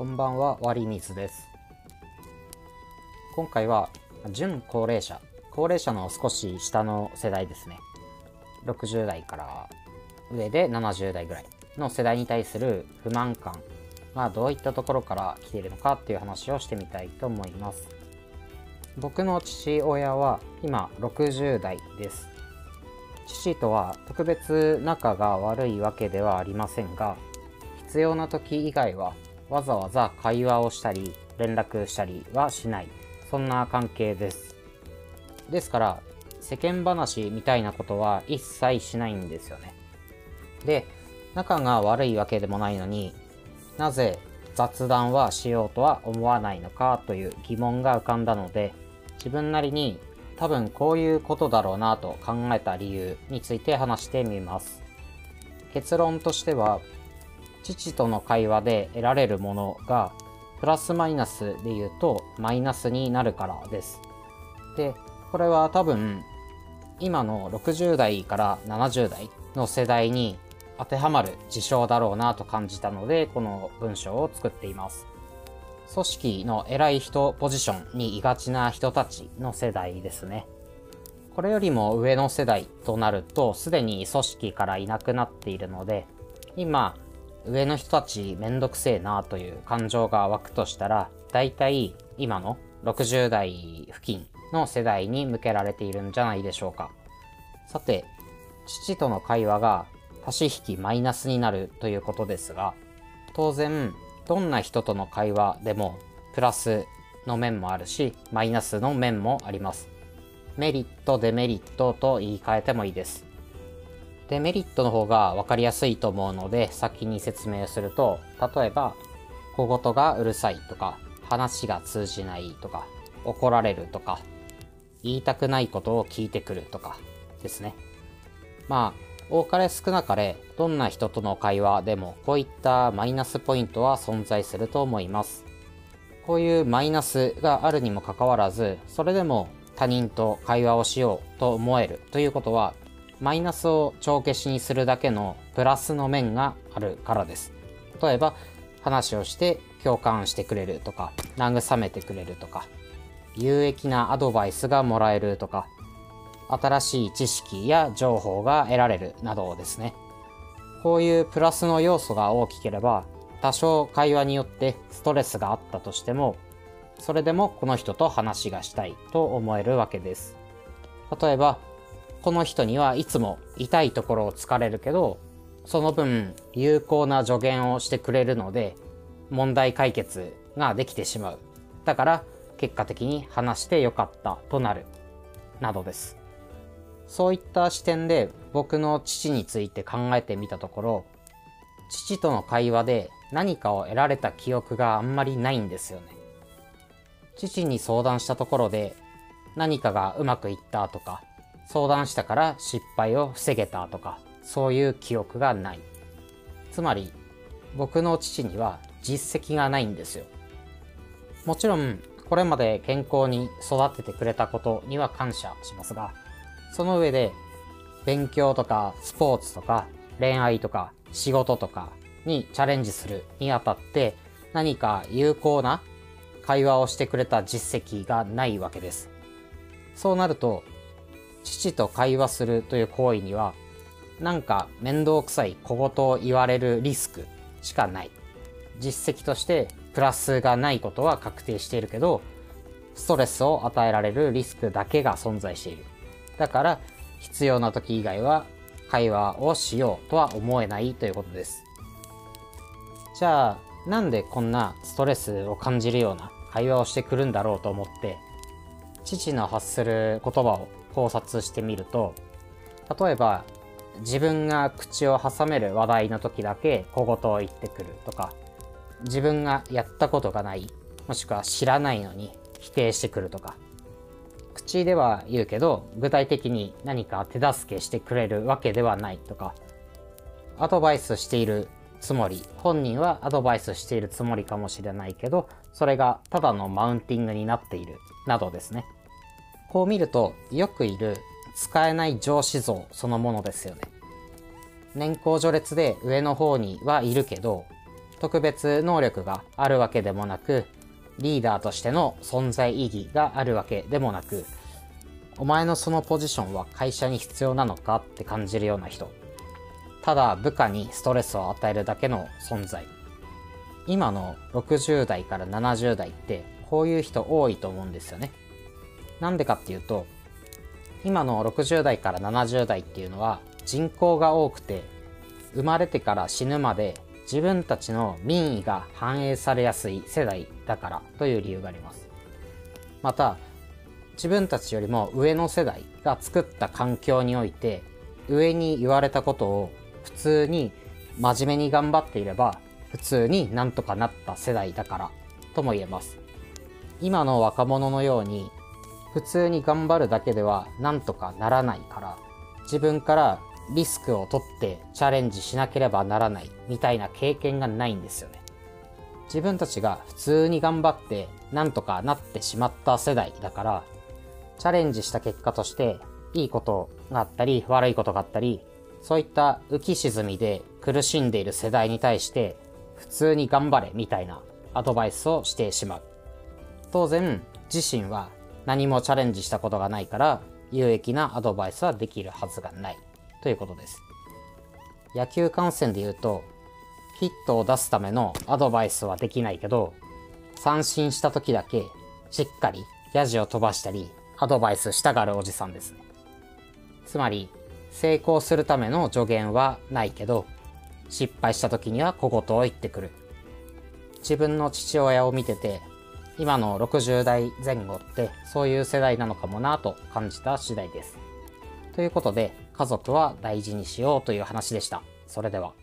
こんばんは、ワリミズです。今回は、準高齢者、高齢者の少し下の世代ですね。60代から上で70代ぐらいの世代に対する不満感がどういったところから来ているのかっていう話をしてみたいと思います。僕の父親は今60代です。父とは特別仲が悪いわけではありませんが、必要な時以外はわざわざ会話をしたり連絡したりはしない。そんな関係です。ですから世間話みたいなことは一切しないんですよね。で仲が悪いわけでもないのになぜ雑談はしようとは思わないのかという疑問が浮かんだので自分なりに多分こういうことだろうなと考えた理由について話してみます。結論としては父との会話で得られるものがプラスマイナスで言うとマイナスになるからです。で、これは多分今の60代から70代の世代に当てはまる事象だろうなと感じたのでこの文章を作っています。組織の偉い人ポジションにいがちな人たちの世代ですね。これよりも上の世代となるとすでに組織からいなくなっているので今上の人たちめんどくせえなという感情が湧くとしたら、大体今の60代付近の世代に向けられているんじゃないでしょうか。さて、父との会話が足し引きマイナスになるということですが、当然、どんな人との会話でもプラスの面もあるし、マイナスの面もあります。メリット、デメリットと言い換えてもいいです。デメリットの方が分かりやすいと思うので先に説明すると例えば小言がうるさいとか話が通じないとか怒られるとか言いたくないことを聞いてくるとかですね。まあ多かれ少なかれどんな人との会話でもこういったマイナスポイントは存在すると思います。こういうマイナスがあるにもかかわらずそれでも他人と会話をしようと思えるということはマイナスを帳消しにするだけのプラスの面があるからです。例えば、話をして共感してくれるとか、慰めてくれるとか、有益なアドバイスがもらえるとか、新しい知識や情報が得られるなどですね。こういうプラスの要素が大きければ、多少会話によってストレスがあったとしても、それでもこの人と話がしたいと思えるわけです。例えば、この人にはいつも痛いところを突かれるけど、その分有効な助言をしてくれるので、問題解決ができてしまう。だから結果的に話してよかったとなる。などです。そういった視点で僕の父について考えてみたところ、父との会話で何かを得られた記憶があんまりないんですよね。父に相談したところで何かがうまくいったとか相談したから失敗を防げたとか、そういう記憶がない。つまり、僕の父には実績がないんですよ。もちろん、これまで健康に育ててくれたことには感謝しますが、その上で、勉強とかスポーツとか恋愛とか仕事とかにチャレンジするにあたって何か有効な会話をしてくれた実績がないわけです。そうなると父と会話するという行為には、なんか面倒くさい小言を言われるリスクしかない。実績としてプラスがないことは確定しているけど、ストレスを与えられるリスクだけが存在している。だから必要な時以外は会話をしようとは思えないということです。じゃあ、なんでこんなストレスを感じるような会話をしてくるんだろうと思って、父の発する言葉を考察してみると例えば自分が口を挟める話題の時だけ小言を言ってくるとか自分がやったことがないもしくは知らないのに否定してくるとか口では言うけど具体的に何か手助けしてくれるわけではないとかアドバイスしているつもり本人はアドバイスしているつもりかもしれないけどそれがただのマウンティングになっている。などですねこう見るとよくいる使えない上司像そのものですよね。年功序列で上の方にはいるけど、特別能力があるわけでもなく、リーダーとしての存在意義があるわけでもなく、お前のそのポジションは会社に必要なのかって感じるような人。ただ部下にストレスを与えるだけの存在。今の60代から70代ってこういう人多いと思うんですよね。なんでかっていうと、今の60代から70代っていうのは人口が多くて生まれてから死ぬまで自分たちの民意が反映されやすい世代だからという理由があります。また、自分たちよりも上の世代が作った環境において上に言われたことを普通に真面目に頑張っていれば普通になんとかなった世代だからとも言えます。今の若者のように普通に頑張るだけではなんとかならないから自分からリスクを取ってチャレンジしなければならないみたいな経験がないんですよね。自分たちが普通に頑張ってなんとかなってしまった世代だからチャレンジした結果としていいことがあったり悪いことがあったりそういった浮き沈みで苦しんでいる世代に対して普通に頑張れみたいなアドバイスをしてしまう。当然自身は何もチャレンジしたことがないから有益なアドバイスはできるはずがないということです。野球観戦で言うとヒットを出すためのアドバイスはできないけど三振した時だけしっかりヤジを飛ばしたりアドバイスしたがるおじさんです。つまり成功するための助言はないけど失敗した時には小言を言ってくる。自分の父親を見てて今の60代前後ってそういう世代なのかもなと感じた次第です。ということで家族は大事にしようという話でした。それでは。